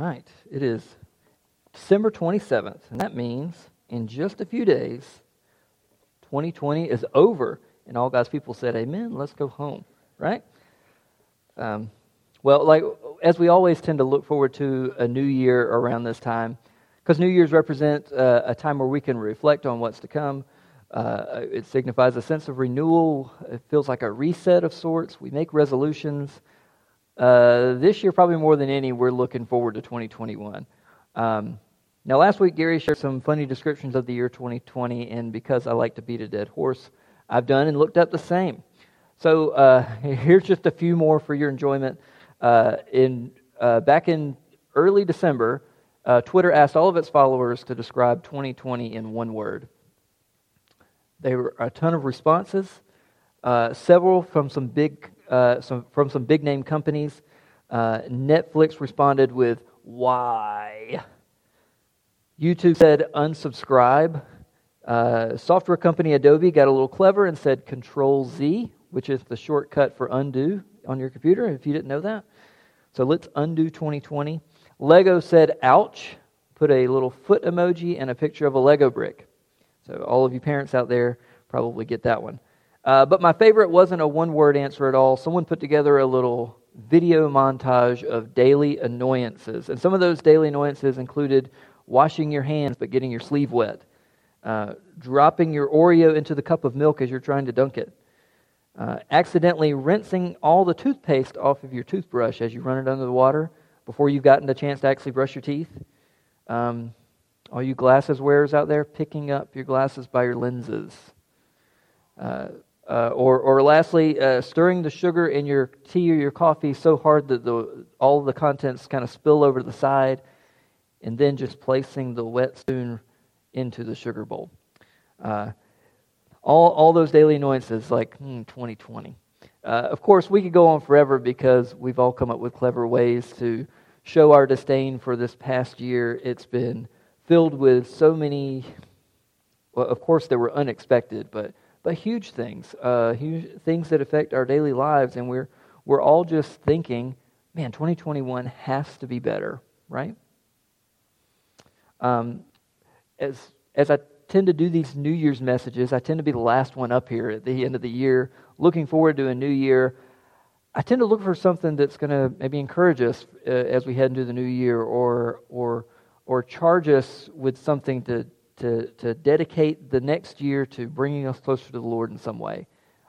right. It is December 27th, and that means in just a few days, 2020 is over. And all God's people said, Amen, let's go home, right? Um, well, like as we always tend to look forward to a new year around this time, because New Year's represents uh, a time where we can reflect on what's to come. Uh, it signifies a sense of renewal. It feels like a reset of sorts. We make resolutions. Uh, this year, probably more than any, we're looking forward to 2021. Um, now, last week, Gary shared some funny descriptions of the year 2020, and because I like to beat a dead horse, I've done and looked up the same. So uh, here's just a few more for your enjoyment. Uh, in uh, back in early December, uh, Twitter asked all of its followers to describe 2020 in one word. There were a ton of responses, uh, several from some big uh, some, from some big name companies. Uh, Netflix responded with, Why? YouTube said, Unsubscribe. Uh, software company Adobe got a little clever and said Control Z, which is the shortcut for undo on your computer, if you didn't know that. So let's undo 2020. Lego said, Ouch, put a little foot emoji and a picture of a Lego brick. So all of you parents out there probably get that one. Uh, but my favorite wasn't a one word answer at all. Someone put together a little video montage of daily annoyances. And some of those daily annoyances included washing your hands but getting your sleeve wet, uh, dropping your Oreo into the cup of milk as you're trying to dunk it, uh, accidentally rinsing all the toothpaste off of your toothbrush as you run it under the water before you've gotten the chance to actually brush your teeth. Um, all you glasses wearers out there, picking up your glasses by your lenses. Uh, uh, or, or lastly, uh, stirring the sugar in your tea or your coffee so hard that the, all the contents kind of spill over the side, and then just placing the wet spoon into the sugar bowl. Uh, all, all those daily annoyances, like hmm, 2020. Uh, of course, we could go on forever because we've all come up with clever ways to show our disdain for this past year. It's been filled with so many, well, of course, they were unexpected, but but huge things, uh, huge things that affect our daily lives, and we're we're all just thinking, man, 2021 has to be better, right? Um, as as I tend to do these New Year's messages, I tend to be the last one up here at the end of the year, looking forward to a new year. I tend to look for something that's going to maybe encourage us uh, as we head into the new year, or or or charge us with something to to, to dedicate the next year to bringing us closer to the Lord in some way.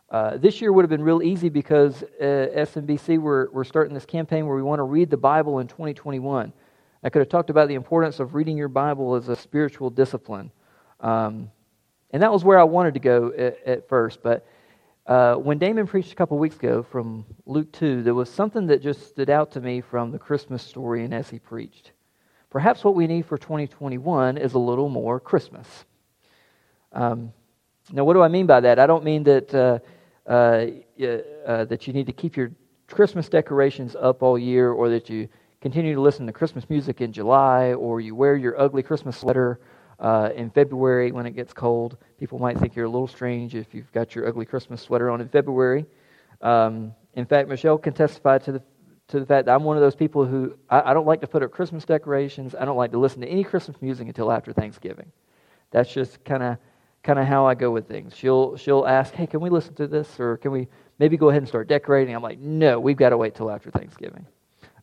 Uh, this year would have been real easy because uh, SMBC, we're, we're starting this campaign where we want to read the Bible in 2021. I could have talked about the importance of reading your Bible as a spiritual discipline. Um, and that was where I wanted to go at, at first. But uh, when Damon preached a couple weeks ago from Luke 2, there was something that just stood out to me from the Christmas story and as he preached. Perhaps what we need for 2021 is a little more Christmas. Um, now, what do I mean by that? I don't mean that uh, uh, uh, that you need to keep your Christmas decorations up all year, or that you continue to listen to Christmas music in July, or you wear your ugly Christmas sweater uh, in February when it gets cold. People might think you're a little strange if you've got your ugly Christmas sweater on in February. Um, in fact, Michelle can testify to the to the fact that I'm one of those people who I, I, don't like to put up Christmas decorations. I don't like to listen to any Christmas music until after Thanksgiving. That's just kind of kind of how I go with things. She'll she'll ask, "Hey, can we listen to this, or can we maybe go ahead and start decorating?" I'm like, "No, we've got to wait till after Thanksgiving."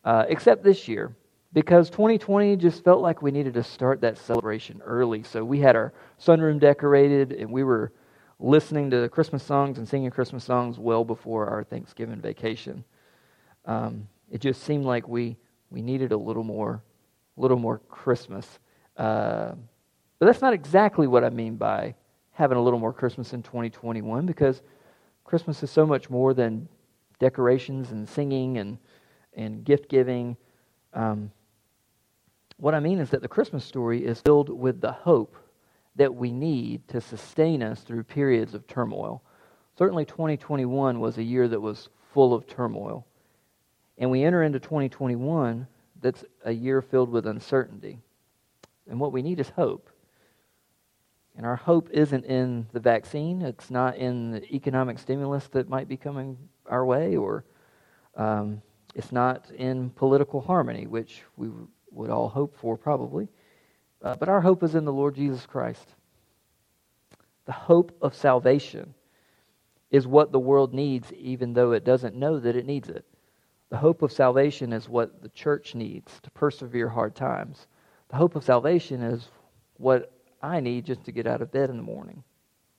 Uh, except this year, because 2020 just felt like we needed to start that celebration early. So we had our sunroom decorated, and we were listening to Christmas songs and singing Christmas songs well before our Thanksgiving vacation. Um, it just seemed like we, we needed a little more, little more Christmas. Uh, but that's not exactly what I mean by having a little more Christmas in 2021 because Christmas is so much more than decorations and singing and, and gift giving. Um, what I mean is that the Christmas story is filled with the hope that we need to sustain us through periods of turmoil. Certainly, 2021 was a year that was full of turmoil. And we enter into 2021 that's a year filled with uncertainty. And what we need is hope. And our hope isn't in the vaccine, it's not in the economic stimulus that might be coming our way, or um, it's not in political harmony, which we would all hope for, probably. Uh, but our hope is in the Lord Jesus Christ. The hope of salvation is what the world needs, even though it doesn't know that it needs it. The hope of salvation is what the church needs to persevere hard times. The hope of salvation is what I need just to get out of bed in the morning.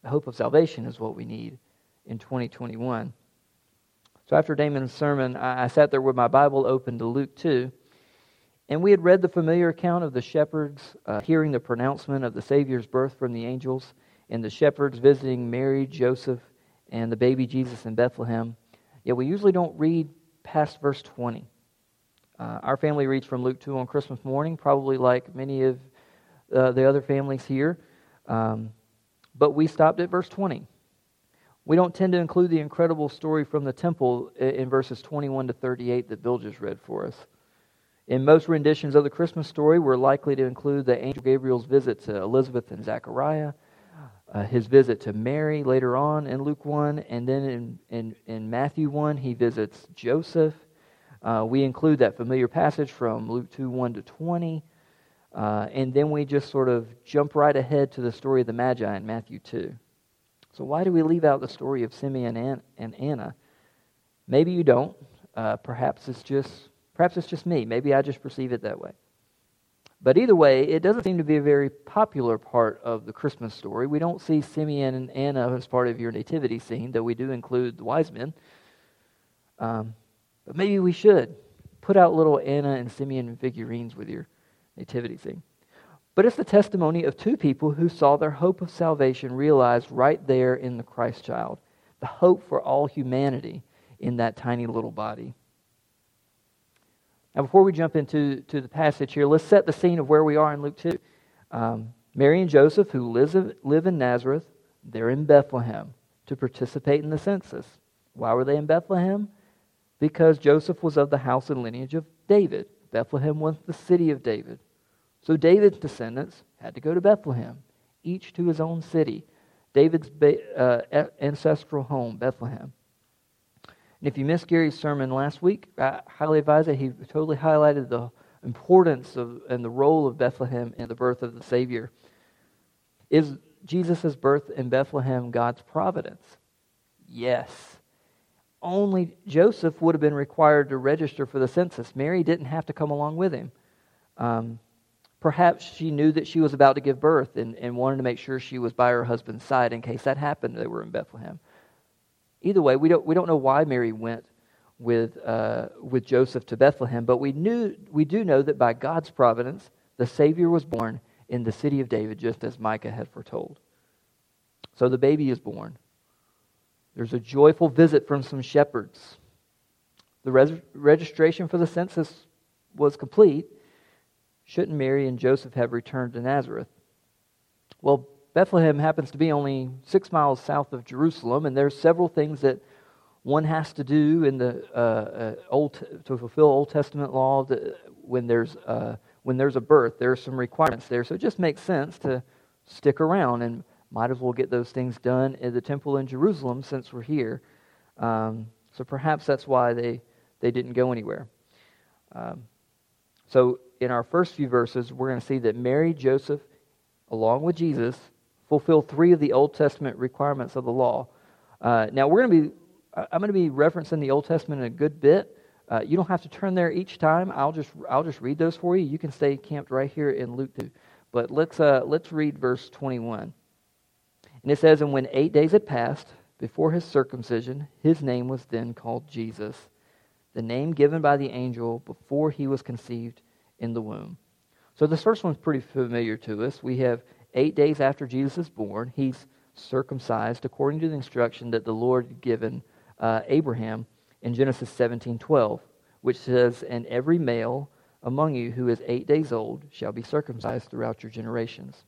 The hope of salvation is what we need in 2021. So after Damon's sermon, I, I sat there with my Bible open to Luke 2, and we had read the familiar account of the shepherds uh, hearing the pronouncement of the Savior's birth from the angels, and the shepherds visiting Mary, Joseph, and the baby Jesus in Bethlehem. Yet we usually don't read past verse 20. Uh, our family reads from Luke 2 on Christmas morning, probably like many of uh, the other families here. Um, but we stopped at verse 20. We don't tend to include the incredible story from the temple in verses 21 to 38 that Bill just read for us. In most renditions of the Christmas story, we're likely to include the angel Gabriel's visit to Elizabeth and Zechariah, uh, his visit to Mary later on in Luke 1, and then in, in, in Matthew 1, he visits Joseph. Uh, we include that familiar passage from Luke 2 1 to 20. Uh, and then we just sort of jump right ahead to the story of the Magi in Matthew 2. So, why do we leave out the story of Simeon and, Anna? Maybe you don't. Uh, perhaps it's just perhaps it's just me. Maybe I just perceive it that way. But either way, it doesn't seem to be a very popular part of the Christmas story. We don't see Simeon and Anna as part of your nativity scene, though we do include the wise men. Um, but maybe we should put out little Anna and Simeon figurines with your nativity scene. But it's the testimony of two people who saw their hope of salvation realized right there in the Christ child, the hope for all humanity in that tiny little body. Now, before we jump into to the passage here, let's set the scene of where we are in Luke 2. Um, Mary and Joseph, who live, live in Nazareth, they're in Bethlehem to participate in the census. Why were they in Bethlehem? Because Joseph was of the house and lineage of David. Bethlehem was the city of David. So David's descendants had to go to Bethlehem, each to his own city. David's uh, ancestral home, Bethlehem. And if you missed Gary's sermon last week, I highly advise it. He totally highlighted the importance of and the role of Bethlehem in the birth of the Savior. Is Jesus' birth in Bethlehem God's providence? Yes. Only Joseph would have been required to register for the census. Mary didn't have to come along with him. Um, Perhaps she knew that she was about to give birth and, and wanted to make sure she was by her husband's side in case that happened. They were in Bethlehem. Either way, we don't, we don't know why Mary went with, uh, with Joseph to Bethlehem, but we, knew, we do know that by God's providence, the Savior was born in the city of David, just as Micah had foretold. So the baby is born. There's a joyful visit from some shepherds. The res- registration for the census was complete, shouldn't Mary and Joseph have returned to Nazareth? Well, Bethlehem happens to be only six miles south of Jerusalem, and there's several things that one has to do in the uh, uh, old to fulfill Old Testament law when there's uh, when there's a birth. There are some requirements there, so it just makes sense to stick around and might as well get those things done at the temple in Jerusalem since we're here. Um, so perhaps that's why they they didn't go anywhere. Um, so in our first few verses, we're going to see that Mary, Joseph, along with Jesus, fulfill three of the Old Testament requirements of the law. Uh, now, we're going to be, I'm going to be referencing the Old Testament in a good bit. Uh, you don't have to turn there each time. I'll just, I'll just read those for you. You can stay camped right here in Luke 2. But let's, uh, let's read verse 21. And it says, And when eight days had passed before his circumcision, his name was then called Jesus, the name given by the angel before he was conceived in the womb. So this first one's pretty familiar to us. We have eight days after Jesus is born, he's circumcised according to the instruction that the Lord had given uh, Abraham in Genesis 17:12, which says, "And every male among you who is eight days old shall be circumcised throughout your generations."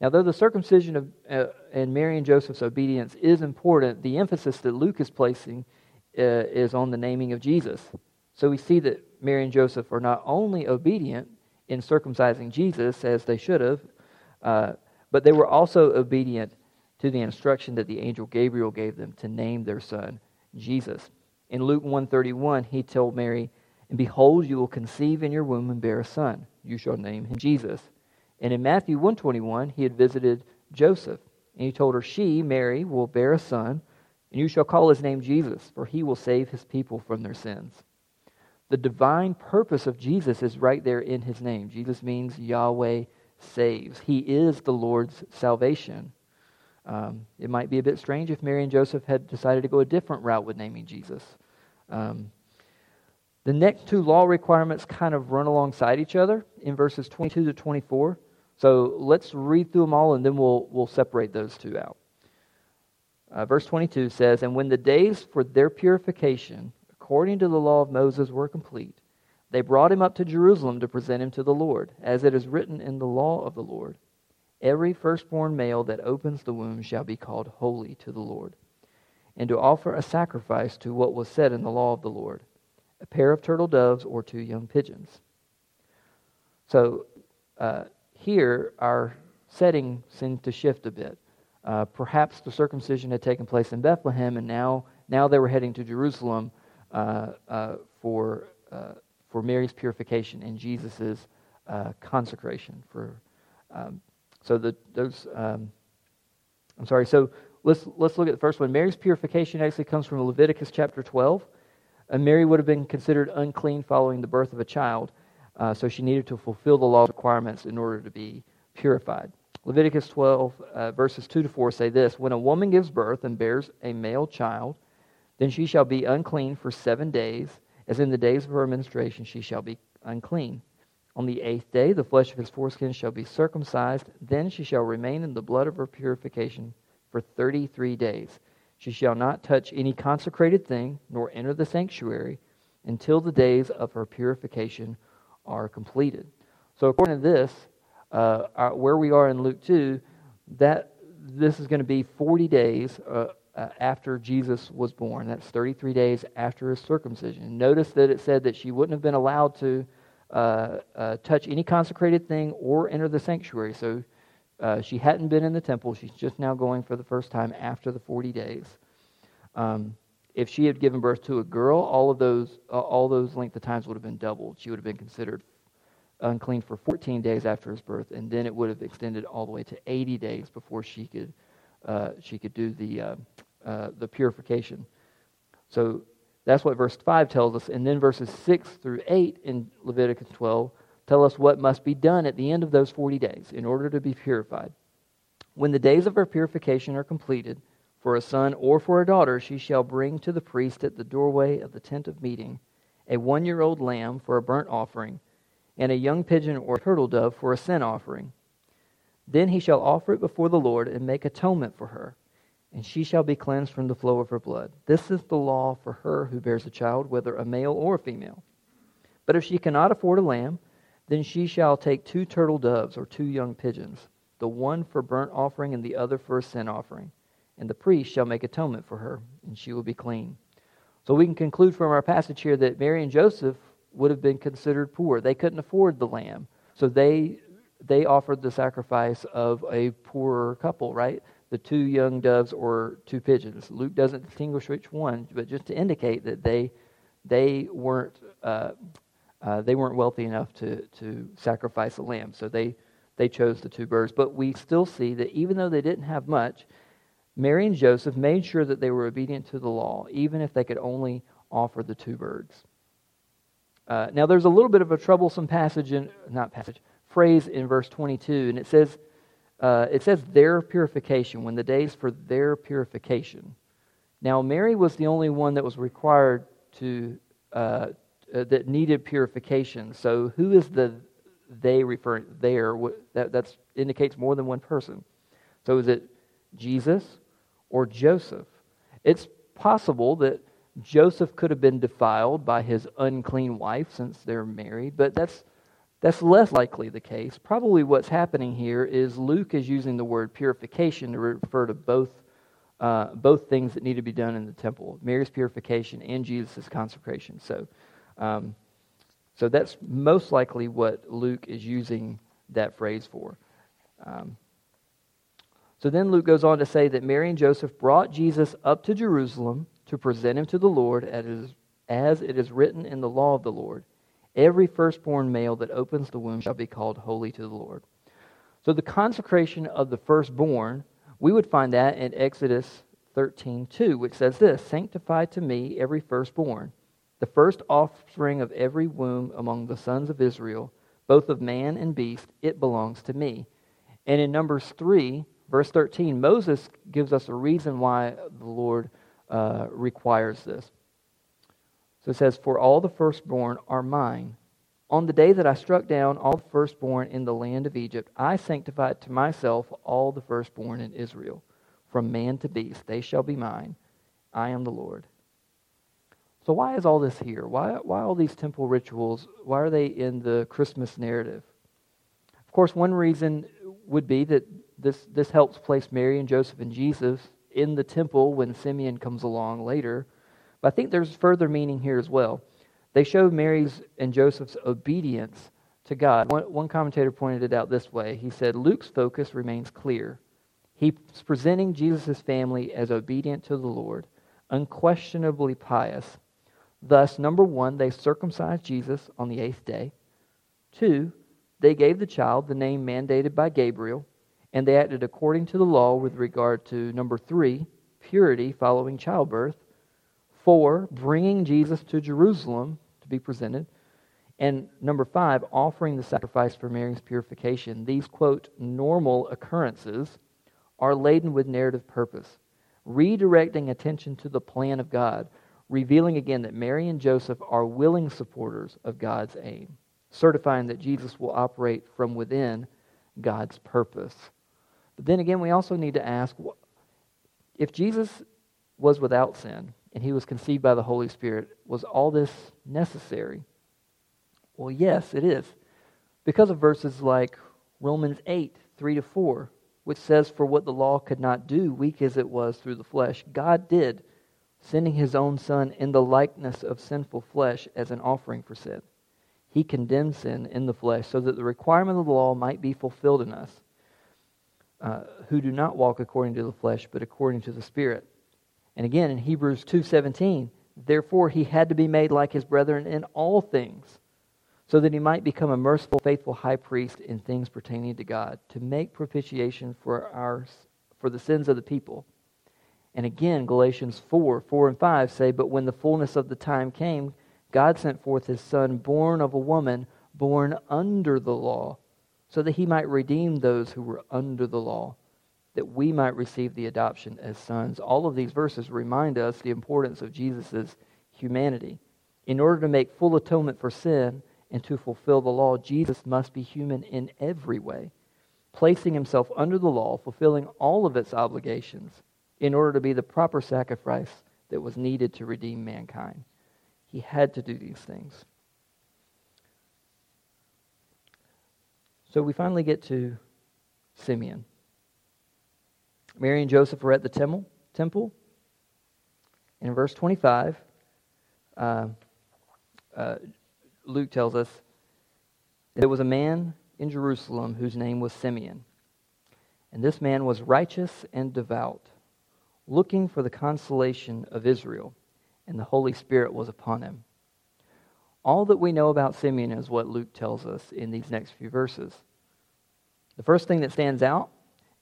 Now, though the circumcision of, uh, and Mary and Joseph's obedience is important, the emphasis that Luke is placing uh, is on the naming of Jesus. So we see that Mary and Joseph are not only obedient in circumcising Jesus as they should have, uh, but they were also obedient to the instruction that the angel Gabriel gave them to name their son Jesus. In Luke 131, he told Mary, And behold, you will conceive in your womb and bear a son. You shall name him Jesus. And in Matthew 121, he had visited Joseph. And he told her, She, Mary, will bear a son, and you shall call his name Jesus, for he will save his people from their sins. The divine purpose of Jesus is right there in his name. Jesus means Yahweh saves. He is the Lord's salvation. Um, it might be a bit strange if Mary and Joseph had decided to go a different route with naming Jesus. Um, the next two law requirements kind of run alongside each other in verses 22 to 24. So let's read through them all and then we'll, we'll separate those two out. Uh, verse 22 says, And when the days for their purification, according to the law of Moses, were complete, they brought him up to Jerusalem to present him to the Lord, as it is written in the law of the Lord. Every firstborn male that opens the womb shall be called holy to the Lord, and to offer a sacrifice to what was said in the law of the Lord a pair of turtle doves or two young pigeons. So uh, here, our setting seemed to shift a bit. Uh, perhaps the circumcision had taken place in Bethlehem, and now, now they were heading to Jerusalem uh, uh for, uh, for Mary's purification and Jesus' uh, consecration. For, um, so the, those, um, I'm sorry, so let's, let's look at the first one. Mary's purification actually comes from Leviticus chapter 12. And Mary would have been considered unclean following the birth of a child, uh, so she needed to fulfill the law's requirements in order to be purified. Leviticus 12, uh, verses 2 to 4 say this When a woman gives birth and bears a male child, then she shall be unclean for seven days, as in the days of her menstruation she shall be unclean. On the eighth day, the flesh of his foreskin shall be circumcised. Then she shall remain in the blood of her purification for thirty three days. She shall not touch any consecrated thing, nor enter the sanctuary until the days of her purification are completed. So, according to this, uh, our, where we are in Luke 2, that this is going to be 40 days uh, uh, after Jesus was born. That's 33 days after his circumcision. Notice that it said that she wouldn't have been allowed to uh, uh, touch any consecrated thing or enter the sanctuary. So uh, she hadn't been in the temple. She's just now going for the first time after the 40 days. Um, if she had given birth to a girl, all of those, uh, all those length of times would have been doubled. She would have been considered unclean for 14 days after his birth, and then it would have extended all the way to 80 days before she could, uh, she could do the, uh, the purification. So that's what verse 5 tells us. And then verses 6 through 8 in Leviticus 12 tell us what must be done at the end of those 40 days in order to be purified. When the days of her purification are completed, for a son or for a daughter, she shall bring to the priest at the doorway of the tent of meeting a one year old lamb for a burnt offering, and a young pigeon or turtle dove for a sin offering. Then he shall offer it before the Lord and make atonement for her, and she shall be cleansed from the flow of her blood. This is the law for her who bears a child, whether a male or a female. But if she cannot afford a lamb, then she shall take two turtle doves or two young pigeons, the one for burnt offering and the other for a sin offering. And the priest shall make atonement for her, and she will be clean. So we can conclude from our passage here that Mary and Joseph would have been considered poor. They couldn't afford the lamb. So they they offered the sacrifice of a poorer couple, right? The two young doves or two pigeons. Luke doesn't distinguish which one, but just to indicate that they they weren't uh, uh, they weren't wealthy enough to, to sacrifice a lamb, so they, they chose the two birds. But we still see that even though they didn't have much, Mary and Joseph made sure that they were obedient to the law, even if they could only offer the two birds. Uh, now, there's a little bit of a troublesome passage in not passage phrase in verse 22, and it says uh, it says their purification when the days for their purification. Now, Mary was the only one that was required to uh, uh, that needed purification. So who is the they referring there? That that's, indicates more than one person. So is it Jesus or Joseph? It's possible that Joseph could have been defiled by his unclean wife since they're married, but that's that's less likely the case. Probably what's happening here is Luke is using the word purification to refer to both, uh, both things that need to be done in the temple Mary's purification and Jesus' consecration. So um, so that's most likely what Luke is using that phrase for. Um, so then Luke goes on to say that Mary and Joseph brought Jesus up to Jerusalem to present him to the Lord as, as it is written in the law of the Lord. Every firstborn male that opens the womb shall be called holy to the Lord. So the consecration of the firstborn, we would find that in Exodus 13:2, which says this Sanctify to me every firstborn, the first offspring of every womb among the sons of Israel, both of man and beast, it belongs to me. And in Numbers 3, verse 13, Moses gives us a reason why the Lord uh, requires this. So it says, For all the firstborn are mine. On the day that I struck down all the firstborn in the land of Egypt, I sanctified to myself all the firstborn in Israel. From man to beast, they shall be mine. I am the Lord. So, why is all this here? Why, why all these temple rituals? Why are they in the Christmas narrative? Of course, one reason would be that this, this helps place Mary and Joseph and Jesus in the temple when Simeon comes along later. But I think there's further meaning here as well. They show Mary's and Joseph's obedience to God. One, one commentator pointed it out this way. He said, Luke's focus remains clear. He's presenting Jesus' family as obedient to the Lord, unquestionably pious. Thus, number one, they circumcised Jesus on the eighth day. Two, they gave the child the name mandated by Gabriel, and they acted according to the law with regard to number three, purity following childbirth, four, bringing Jesus to Jerusalem to be presented, and number five, offering the sacrifice for Mary's purification. These, quote, normal occurrences are laden with narrative purpose, redirecting attention to the plan of God, revealing again that Mary and Joseph are willing supporters of God's aim, certifying that Jesus will operate from within God's purpose. But then again, we also need to ask if Jesus was without sin and he was conceived by the Holy Spirit, was all this necessary? Well, yes, it is. Because of verses like Romans 8, 3 to 4, which says, For what the law could not do, weak as it was through the flesh, God did, sending his own Son in the likeness of sinful flesh as an offering for sin. He condemned sin in the flesh so that the requirement of the law might be fulfilled in us, uh, who do not walk according to the flesh, but according to the Spirit. And again in Hebrews 2:17, therefore he had to be made like his brethren in all things so that he might become a merciful, faithful high priest in things pertaining to God, to make propitiation for, our, for the sins of the people. And again, Galatians 4 4 and 5 say, But when the fullness of the time came, God sent forth his Son, born of a woman, born under the law, so that he might redeem those who were under the law, that we might receive the adoption as sons. All of these verses remind us the importance of Jesus' humanity. In order to make full atonement for sin, and to fulfill the law, Jesus must be human in every way, placing himself under the law, fulfilling all of its obligations in order to be the proper sacrifice that was needed to redeem mankind. He had to do these things. So we finally get to Simeon. Mary and Joseph were at the temple. temple. In verse 25, uh, uh, Luke tells us that there was a man in Jerusalem whose name was Simeon. And this man was righteous and devout, looking for the consolation of Israel, and the Holy Spirit was upon him. All that we know about Simeon is what Luke tells us in these next few verses. The first thing that stands out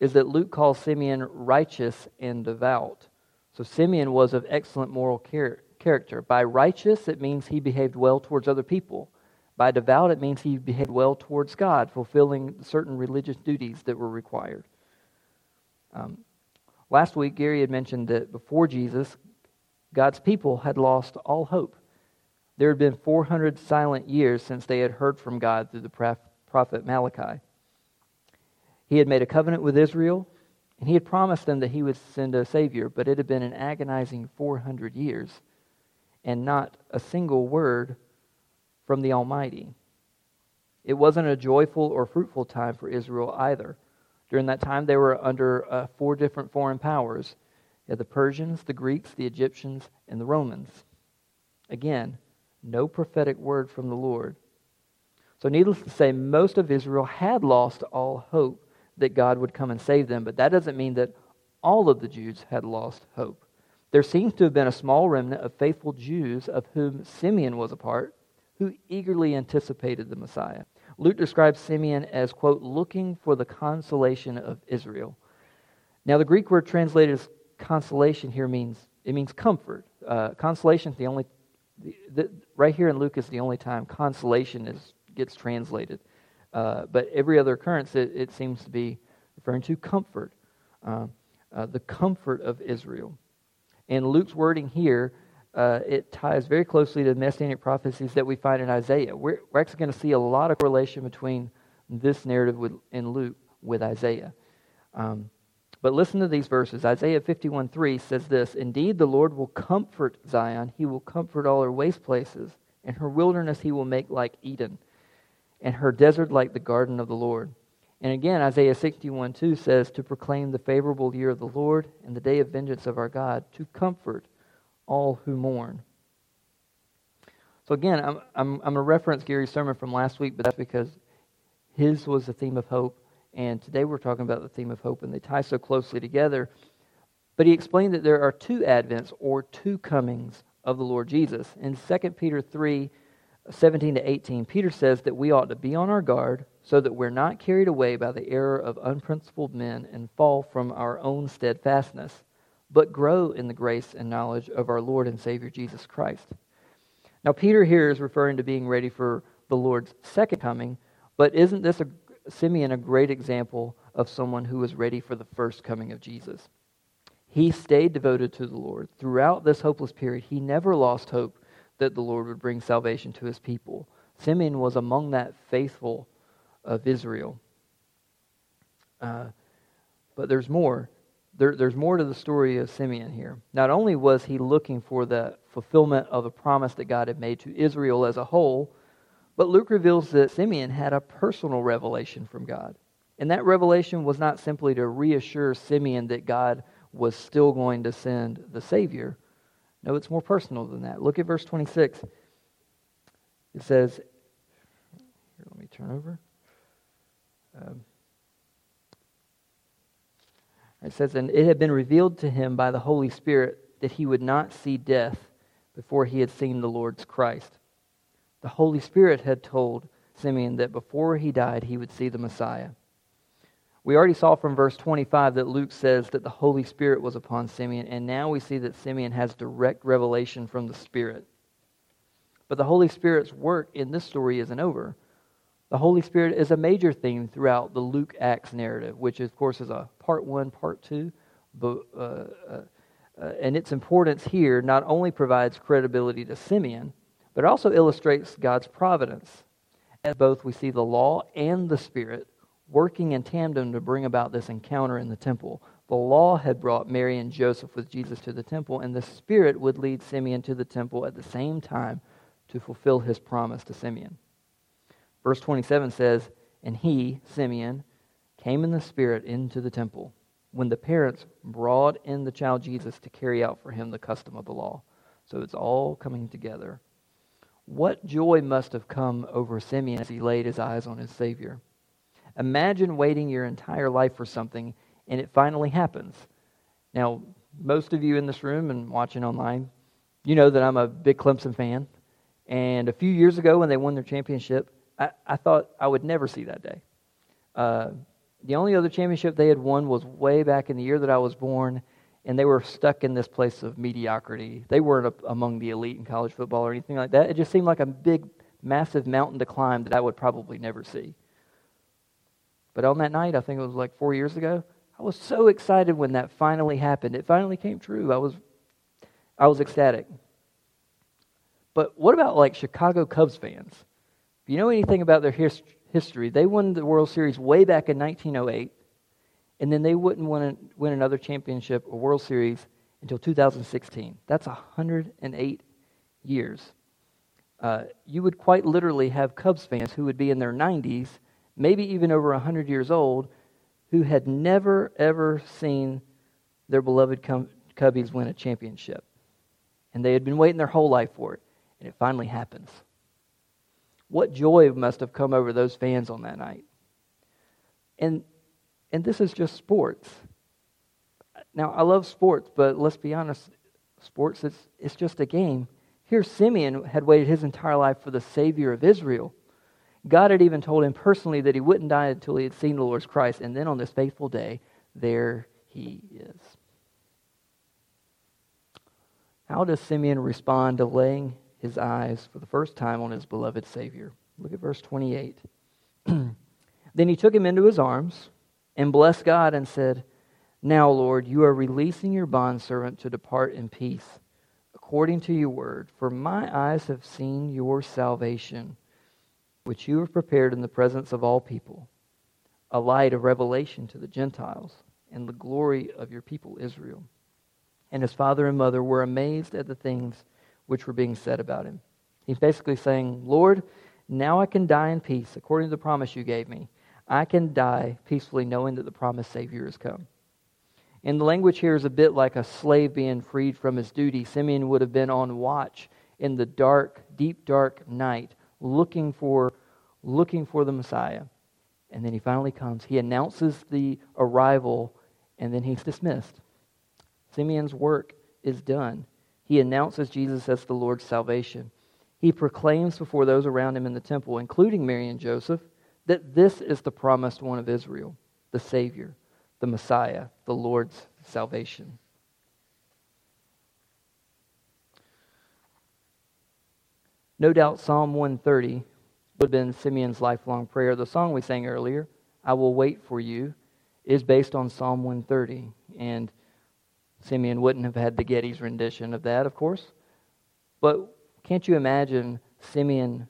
is that Luke calls Simeon righteous and devout. So Simeon was of excellent moral character character. By righteous, it means he behaved well towards other people. By devout, it means he behaved well towards God, fulfilling certain religious duties that were required. Um, last week, Gary had mentioned that before Jesus, God's people had lost all hope. There had been 400 silent years since they had heard from God through the prophet Malachi. He had made a covenant with Israel, and he had promised them that he would send a Savior, but it had been an agonizing 400 years and not a single word from the Almighty. It wasn't a joyful or fruitful time for Israel either. During that time, they were under uh, four different foreign powers the Persians, the Greeks, the Egyptians, and the Romans. Again, no prophetic word from the Lord. So, needless to say, most of Israel had lost all hope that God would come and save them, but that doesn't mean that all of the Jews had lost hope. There seems to have been a small remnant of faithful Jews, of whom Simeon was a part, who eagerly anticipated the Messiah. Luke describes Simeon as, quote, looking for the consolation of Israel. Now, the Greek word translated as consolation here means, it means comfort. Uh, consolation is the only, the, the, right here in Luke is the only time consolation is, gets translated. Uh, but every other occurrence, it, it, seems to be referring to comfort, uh, uh the comfort of Israel. And Luke's wording here, uh, it ties very closely to the messianic prophecies that we find in Isaiah. We're, we're actually going to see a lot of correlation between this narrative with, in Luke with Isaiah. Um, but listen to these verses. Isaiah 51 3 says this Indeed, the Lord will comfort Zion, he will comfort all her waste places, and her wilderness he will make like Eden, and her desert like the garden of the Lord. And again, Isaiah 61 2 says, To proclaim the favorable year of the Lord and the day of vengeance of our God, to comfort all who mourn. So again, I'm, I'm, I'm going to reference Gary's sermon from last week, but that's because his was the theme of hope and today we're talking about the theme of hope, and they tie so closely together. But he explained that there are two advents or two comings of the Lord Jesus. In 2 Peter 3 17 to 18, Peter says that we ought to be on our guard so that we're not carried away by the error of unprincipled men and fall from our own steadfastness, but grow in the grace and knowledge of our Lord and Savior Jesus Christ. Now, Peter here is referring to being ready for the Lord's second coming, but isn't this a Simeon a great example of someone who was ready for the first coming of Jesus. He stayed devoted to the Lord. Throughout this hopeless period, he never lost hope that the Lord would bring salvation to his people. Simeon was among that faithful of Israel. Uh, but there's more. There, there's more to the story of Simeon here. Not only was he looking for the fulfillment of a promise that God had made to Israel as a whole, but Luke reveals that Simeon had a personal revelation from God. And that revelation was not simply to reassure Simeon that God was still going to send the Savior. No, it's more personal than that. Look at verse 26. It says, here, let me turn over. Um, it says, And it had been revealed to him by the Holy Spirit that he would not see death before he had seen the Lord's Christ. The Holy Spirit had told Simeon that before he died, he would see the Messiah. We already saw from verse 25 that Luke says that the Holy Spirit was upon Simeon, and now we see that Simeon has direct revelation from the Spirit. But the Holy Spirit's work in this story isn't over. The Holy Spirit is a major theme throughout the Luke Acts narrative, which, of course, is a part one, part two. But, uh, uh, uh, and its importance here not only provides credibility to Simeon, but also illustrates God's providence. As both we see the law and the Spirit working in tandem to bring about this encounter in the temple. The law had brought Mary and Joseph with Jesus to the temple, and the Spirit would lead Simeon to the temple at the same time to fulfill his promise to Simeon. Verse 27 says, And he, Simeon, came in the Spirit into the temple when the parents brought in the child Jesus to carry out for him the custom of the law. So it's all coming together. What joy must have come over Simeon as he laid his eyes on his Savior. Imagine waiting your entire life for something and it finally happens. Now, most of you in this room and watching online, you know that I'm a big Clemson fan. And a few years ago, when they won their championship, I, I thought I would never see that day. Uh, the only other championship they had won was way back in the year that I was born, and they were stuck in this place of mediocrity. They weren't among the elite in college football or anything like that. It just seemed like a big, massive mountain to climb that I would probably never see. But on that night, I think it was like four years ago, I was so excited when that finally happened. It finally came true. I was, I was ecstatic. But what about like Chicago Cubs fans? If you know anything about their his- history, they won the World Series way back in 1908 and then they wouldn't win, win another championship or World Series until 2016. That's 108 years. Uh, you would quite literally have Cubs fans who would be in their 90s, maybe even over 100 years old, who had never, ever seen their beloved Cubbies win a championship. And they had been waiting their whole life for it, and it finally happens. What joy must have come over those fans on that night. And and this is just sports. Now, I love sports, but let's be honest, sports, it's, it's just a game. Here, Simeon had waited his entire life for the Savior of Israel. God had even told him personally that he wouldn't die until he had seen the Lord's Christ. And then on this faithful day, there he is. How does Simeon respond to laying his eyes for the first time on his beloved Savior? Look at verse 28. then he took him into his arms and blessed God and said, Now, Lord, you are releasing your bondservant to depart in peace according to your word. For my eyes have seen your salvation, which you have prepared in the presence of all people, a light of revelation to the Gentiles, and the glory of your people Israel. And his father and mother were amazed at the things which were being said about him. He's basically saying, Lord, now I can die in peace according to the promise you gave me. I can die peacefully knowing that the promised Savior has come. And the language here is a bit like a slave being freed from his duty. Simeon would have been on watch in the dark, deep, dark night, looking for, looking for the Messiah. And then he finally comes. He announces the arrival, and then he's dismissed. Simeon's work is done. He announces Jesus as the Lord's salvation. He proclaims before those around him in the temple, including Mary and Joseph, that this is the promised one of Israel, the Savior the Messiah, the Lord's salvation. No doubt Psalm 130 would have been Simeon's lifelong prayer. The song we sang earlier, I Will Wait for You, is based on Psalm 130. And Simeon wouldn't have had the Getty's rendition of that, of course. But can't you imagine Simeon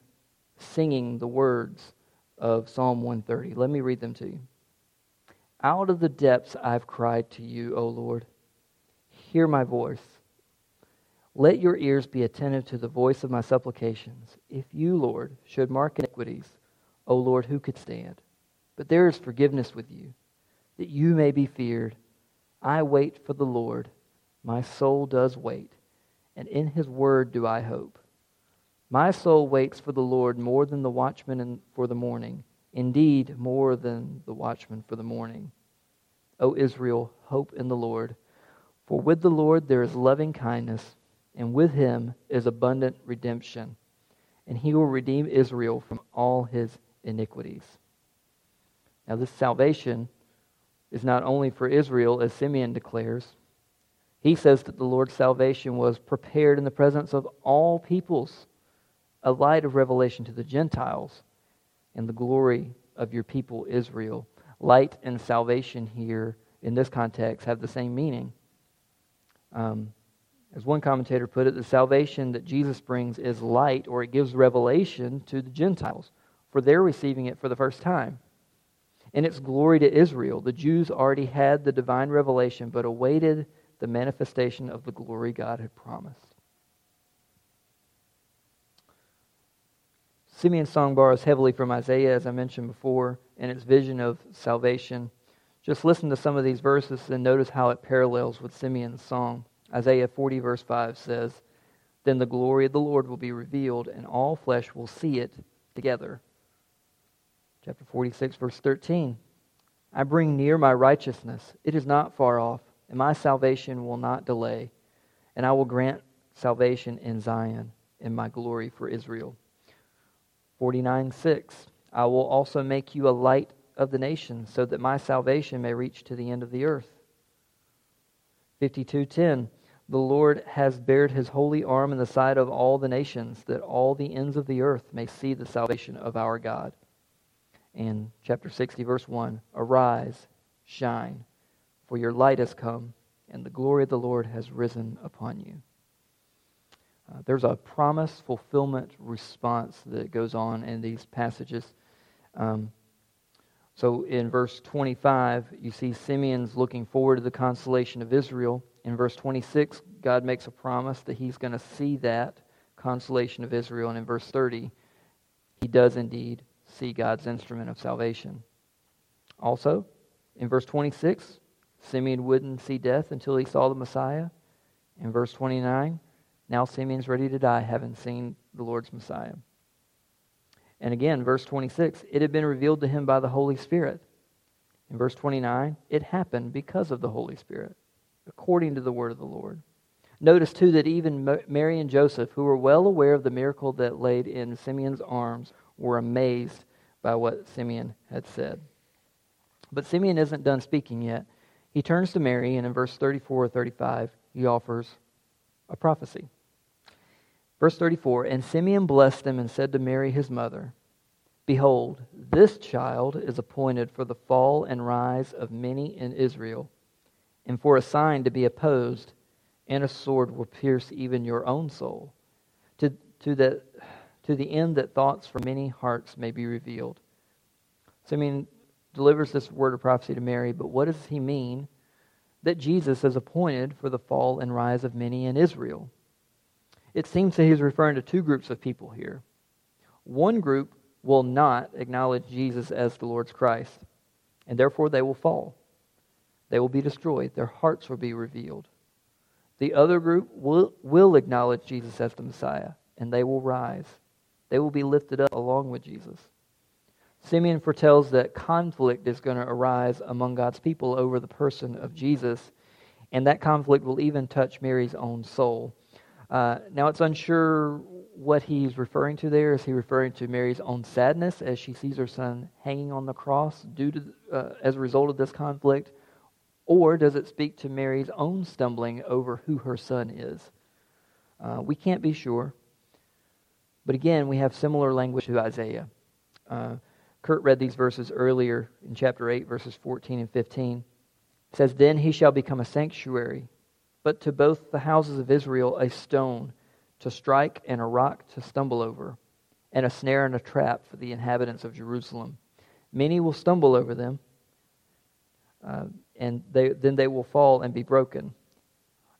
singing the words of Psalm 130? Let me read them to you. Out of the depths I've cried to you, O Lord. Hear my voice. Let your ears be attentive to the voice of my supplications. If you, Lord, should mark iniquities, O Lord, who could stand? But there is forgiveness with you, that you may be feared. I wait for the Lord. My soul does wait, and in his word do I hope. My soul waits for the Lord more than the watchman for the morning indeed more than the watchman for the morning. O Israel, hope in the Lord. For with the Lord there is loving kindness, and with him is abundant redemption, and he will redeem Israel from all his iniquities. Now, this salvation is not only for Israel, as Simeon declares. He says that the Lord's salvation was prepared in the presence of all peoples, a light of revelation to the Gentiles and the glory of your people Israel. Light and salvation here in this context have the same meaning. Um, as one commentator put it, the salvation that Jesus brings is light, or it gives revelation to the Gentiles, for they're receiving it for the first time. And it's glory to Israel. The Jews already had the divine revelation, but awaited the manifestation of the glory God had promised. Simeon's song borrows heavily from Isaiah, as I mentioned before, and its vision of salvation. Just listen to some of these verses and notice how it parallels with Simeon's song. Isaiah 40, verse 5 says, Then the glory of the Lord will be revealed, and all flesh will see it together. Chapter 46, verse 13 I bring near my righteousness, it is not far off, and my salvation will not delay, and I will grant salvation in Zion, and my glory for Israel. 49 6. I will also make you a light of the nations, so that my salvation may reach to the end of the earth. 52:10 The Lord has bared his holy arm in the sight of all the nations that all the ends of the earth may see the salvation of our God. And chapter 60 verse 1 Arise shine for your light has come and the glory of the Lord has risen upon you. Uh, there's a promise fulfillment response that goes on in these passages. Um, so in verse 25, you see Simeon's looking forward to the consolation of Israel. In verse 26, God makes a promise that he's going to see that consolation of Israel. And in verse 30, he does indeed see God's instrument of salvation. Also, in verse 26, Simeon wouldn't see death until he saw the Messiah. In verse 29, now Simeon's ready to die, having seen the Lord's Messiah. And again, verse 26, it had been revealed to him by the Holy Spirit. In verse 29, it happened because of the Holy Spirit, according to the word of the Lord. Notice, too, that even Mary and Joseph, who were well aware of the miracle that laid in Simeon's arms, were amazed by what Simeon had said. But Simeon isn't done speaking yet. He turns to Mary, and in verse 34 or 35, he offers a prophecy. Verse 34 And Simeon blessed them and said to Mary his mother, Behold, this child is appointed for the fall and rise of many in Israel, and for a sign to be opposed, and a sword will pierce even your own soul, to, to, the, to the end that thoughts for many hearts may be revealed. Simeon delivers this word of prophecy to Mary, but what does he mean that Jesus is appointed for the fall and rise of many in Israel? It seems that he's referring to two groups of people here. One group will not acknowledge Jesus as the Lord's Christ, and therefore they will fall. They will be destroyed. Their hearts will be revealed. The other group will, will acknowledge Jesus as the Messiah, and they will rise. They will be lifted up along with Jesus. Simeon foretells that conflict is going to arise among God's people over the person of Jesus, and that conflict will even touch Mary's own soul. Uh, now, it's unsure what he's referring to there. Is he referring to Mary's own sadness as she sees her son hanging on the cross due to, uh, as a result of this conflict? Or does it speak to Mary's own stumbling over who her son is? Uh, we can't be sure. But again, we have similar language to Isaiah. Uh, Kurt read these verses earlier in chapter 8, verses 14 and 15. It says, Then he shall become a sanctuary, but to both the houses of Israel a stone to strike and a rock to stumble over, and a snare and a trap for the inhabitants of Jerusalem. Many will stumble over them, uh, and they, then they will fall and be broken.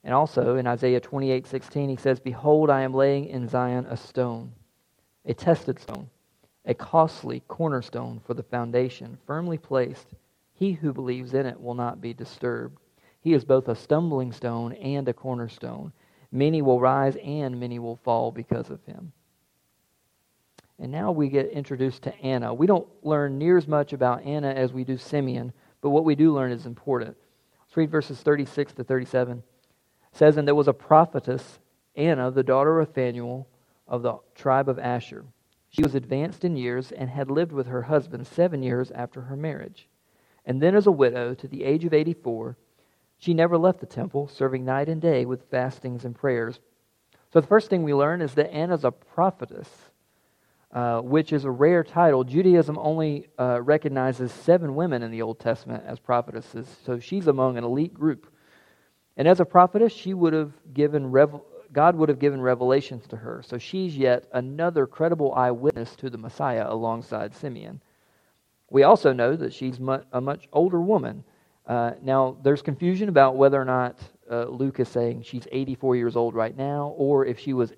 And also in Isaiah 28 16, he says, Behold, I am laying in Zion a stone, a tested stone a costly cornerstone for the foundation, firmly placed. He who believes in it will not be disturbed. He is both a stumbling stone and a cornerstone. Many will rise and many will fall because of him. And now we get introduced to Anna. We don't learn near as much about Anna as we do Simeon, but what we do learn is important. Let's read verses 36 to 37. It says, And there was a prophetess, Anna, the daughter of Phanuel of the tribe of Asher. She was advanced in years and had lived with her husband seven years after her marriage. And then, as a widow, to the age of 84, she never left the temple, serving night and day with fastings and prayers. So, the first thing we learn is that Anna's a prophetess, uh, which is a rare title. Judaism only uh, recognizes seven women in the Old Testament as prophetesses, so she's among an elite group. And as a prophetess, she would have given revel- God would have given revelations to her. So she's yet another credible eyewitness to the Messiah alongside Simeon. We also know that she's a much older woman. Uh, now, there's confusion about whether or not uh, Luke is saying she's 84 years old right now, or if she was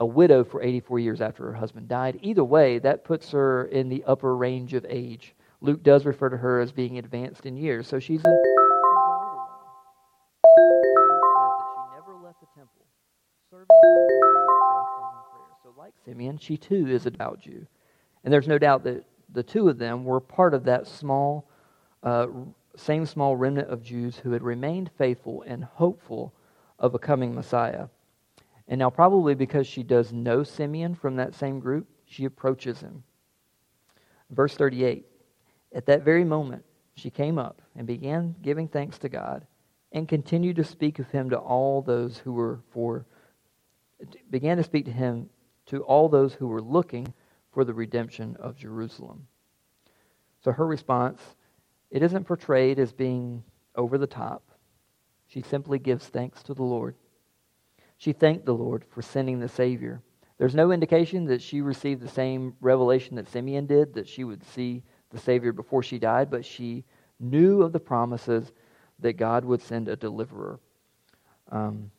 a widow for 84 years after her husband died. Either way, that puts her in the upper range of age. Luke does refer to her as being advanced in years, so she's she never left the temple, serving as a. So, like Simeon, she too is a devout Jew. And there's no doubt that the two of them were part of that small, uh, same small remnant of Jews who had remained faithful and hopeful of a coming Messiah. And now, probably because she does know Simeon from that same group, she approaches him. Verse 38 At that very moment, she came up and began giving thanks to God and continued to speak of him to all those who were for began to speak to him to all those who were looking for the redemption of Jerusalem. So her response, it isn't portrayed as being over the top. She simply gives thanks to the Lord. She thanked the Lord for sending the Savior. There's no indication that she received the same revelation that Simeon did, that she would see the Savior before she died, but she knew of the promises that God would send a deliverer. Um,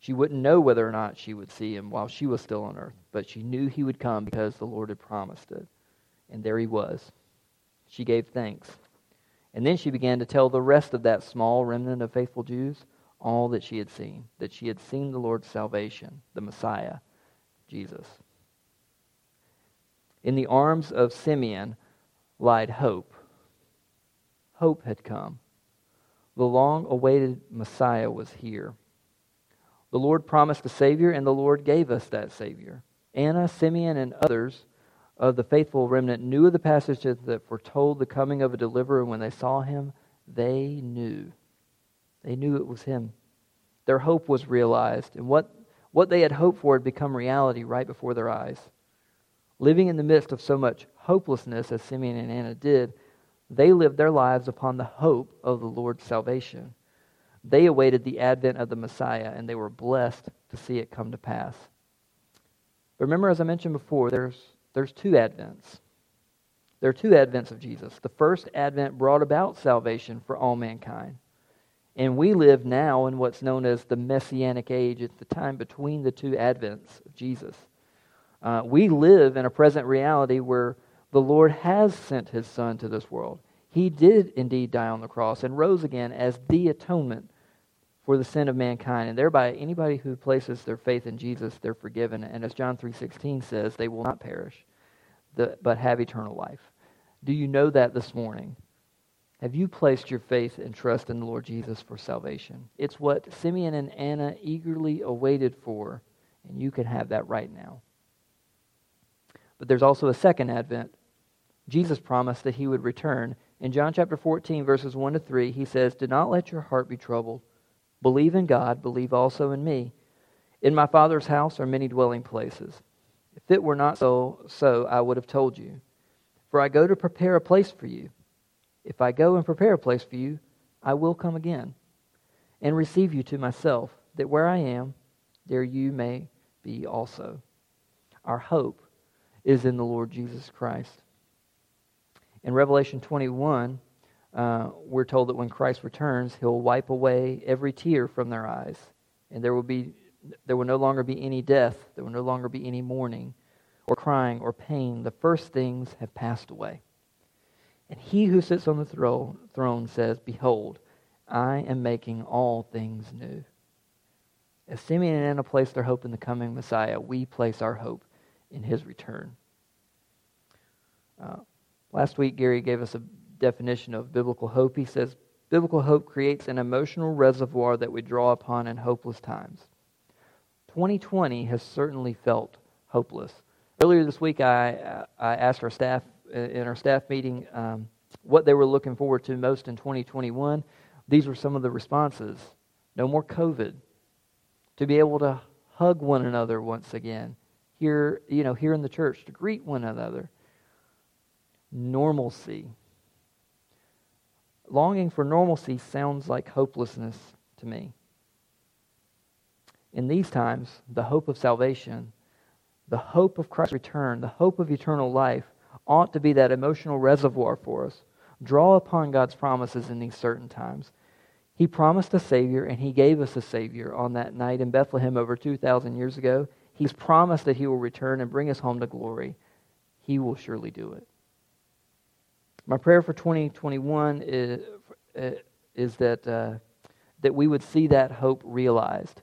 she wouldn't know whether or not she would see him while she was still on earth, but she knew he would come because the Lord had promised it. And there he was. She gave thanks. And then she began to tell the rest of that small remnant of faithful Jews all that she had seen, that she had seen the Lord's salvation, the Messiah, Jesus. In the arms of Simeon lied hope. Hope had come. The long awaited Messiah was here. The Lord promised a Savior, and the Lord gave us that Savior. Anna, Simeon, and others of the faithful remnant knew of the passages that foretold the coming of a deliverer. and When they saw him, they knew. They knew it was him. Their hope was realized, and what, what they had hoped for had become reality right before their eyes. Living in the midst of so much hopelessness as Simeon and Anna did, they lived their lives upon the hope of the Lord's salvation. They awaited the advent of the Messiah, and they were blessed to see it come to pass. Remember, as I mentioned before, there's, there's two advents. There are two advents of Jesus. The first advent brought about salvation for all mankind. And we live now in what's known as the Messianic age. It's the time between the two advents of Jesus. Uh, we live in a present reality where the Lord has sent his Son to this world. He did indeed die on the cross and rose again as the atonement for the sin of mankind. And thereby, anybody who places their faith in Jesus, they're forgiven. And as John 3.16 says, they will not perish, but have eternal life. Do you know that this morning? Have you placed your faith and trust in the Lord Jesus for salvation? It's what Simeon and Anna eagerly awaited for, and you can have that right now. But there's also a second advent. Jesus promised that he would return. In John chapter 14, verses 1 to 3, he says, Do not let your heart be troubled. Believe in God, believe also in me. In my Father's house are many dwelling places. If it were not so, so I would have told you. For I go to prepare a place for you. If I go and prepare a place for you, I will come again and receive you to myself, that where I am, there you may be also. Our hope is in the Lord Jesus Christ. In Revelation 21, uh, we're told that when Christ returns, he'll wipe away every tear from their eyes, and there will be there will no longer be any death, there will no longer be any mourning, or crying, or pain. The first things have passed away. And he who sits on the thro- throne says, Behold, I am making all things new. As Simeon and Anna place their hope in the coming Messiah, we place our hope in his return. Uh, last week, Gary gave us a definition of biblical hope. He says, Biblical hope creates an emotional reservoir that we draw upon in hopeless times. 2020 has certainly felt hopeless. Earlier this week, I, I asked our staff in our staff meeting um, what they were looking forward to most in 2021. These were some of the responses. No more COVID. To be able to hug one another once again. Here, you know, here in the church, to greet one another. Normalcy. Longing for normalcy sounds like hopelessness to me. In these times, the hope of salvation, the hope of Christ's return, the hope of eternal life ought to be that emotional reservoir for us. Draw upon God's promises in these certain times. He promised a Savior, and He gave us a Savior on that night in Bethlehem over 2,000 years ago. He's promised that He will return and bring us home to glory. He will surely do it. My prayer for 2021 is, uh, is that, uh, that we would see that hope realized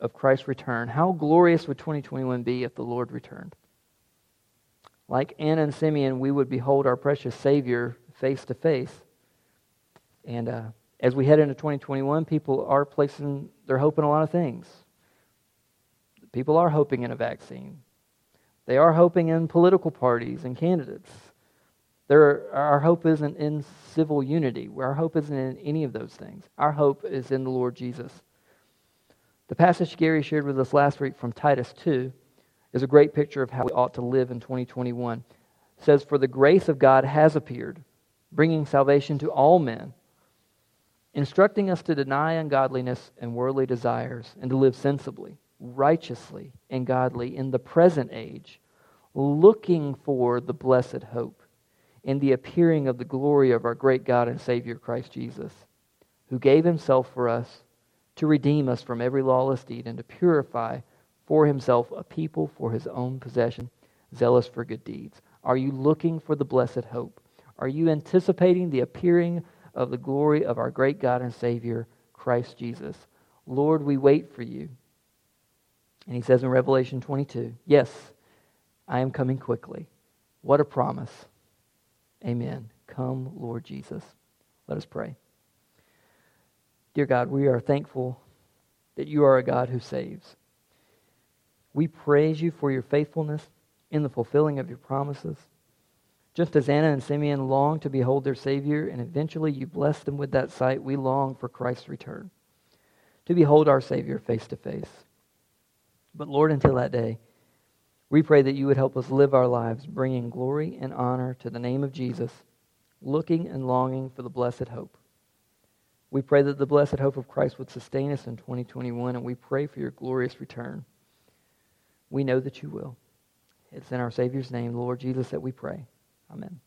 of Christ's return. How glorious would 2021 be if the Lord returned? Like Anna and Simeon, we would behold our precious Savior face to face. And uh, as we head into 2021, people are placing their hope in a lot of things. People are hoping in a vaccine. They are hoping in political parties and candidates. There, our hope isn't in civil unity. Our hope isn't in any of those things. Our hope is in the Lord Jesus. The passage Gary shared with us last week from Titus 2 is a great picture of how we ought to live in 2021. It says, For the grace of God has appeared, bringing salvation to all men, instructing us to deny ungodliness and worldly desires, and to live sensibly, righteously, and godly in the present age, looking for the blessed hope in the appearing of the glory of our great God and Savior Christ Jesus, who gave himself for us to redeem us from every lawless deed and to purify for himself a people for his own possession, zealous for good deeds? Are you looking for the blessed hope? Are you anticipating the appearing of the glory of our great God and Savior, Christ Jesus? Lord, we wait for you. And he says in Revelation 22, Yes, I am coming quickly. What a promise. Amen. Come, Lord Jesus. Let us pray. Dear God, we are thankful that you are a God who saves. We praise you for your faithfulness in the fulfilling of your promises. Just as Anna and Simeon longed to behold their Savior, and eventually you blessed them with that sight, we long for Christ's return, to behold our Savior face to face. But Lord, until that day, we pray that you would help us live our lives bringing glory and honor to the name of Jesus, looking and longing for the blessed hope. We pray that the blessed hope of Christ would sustain us in 2021, and we pray for your glorious return. We know that you will. It's in our Savior's name, Lord Jesus, that we pray. Amen.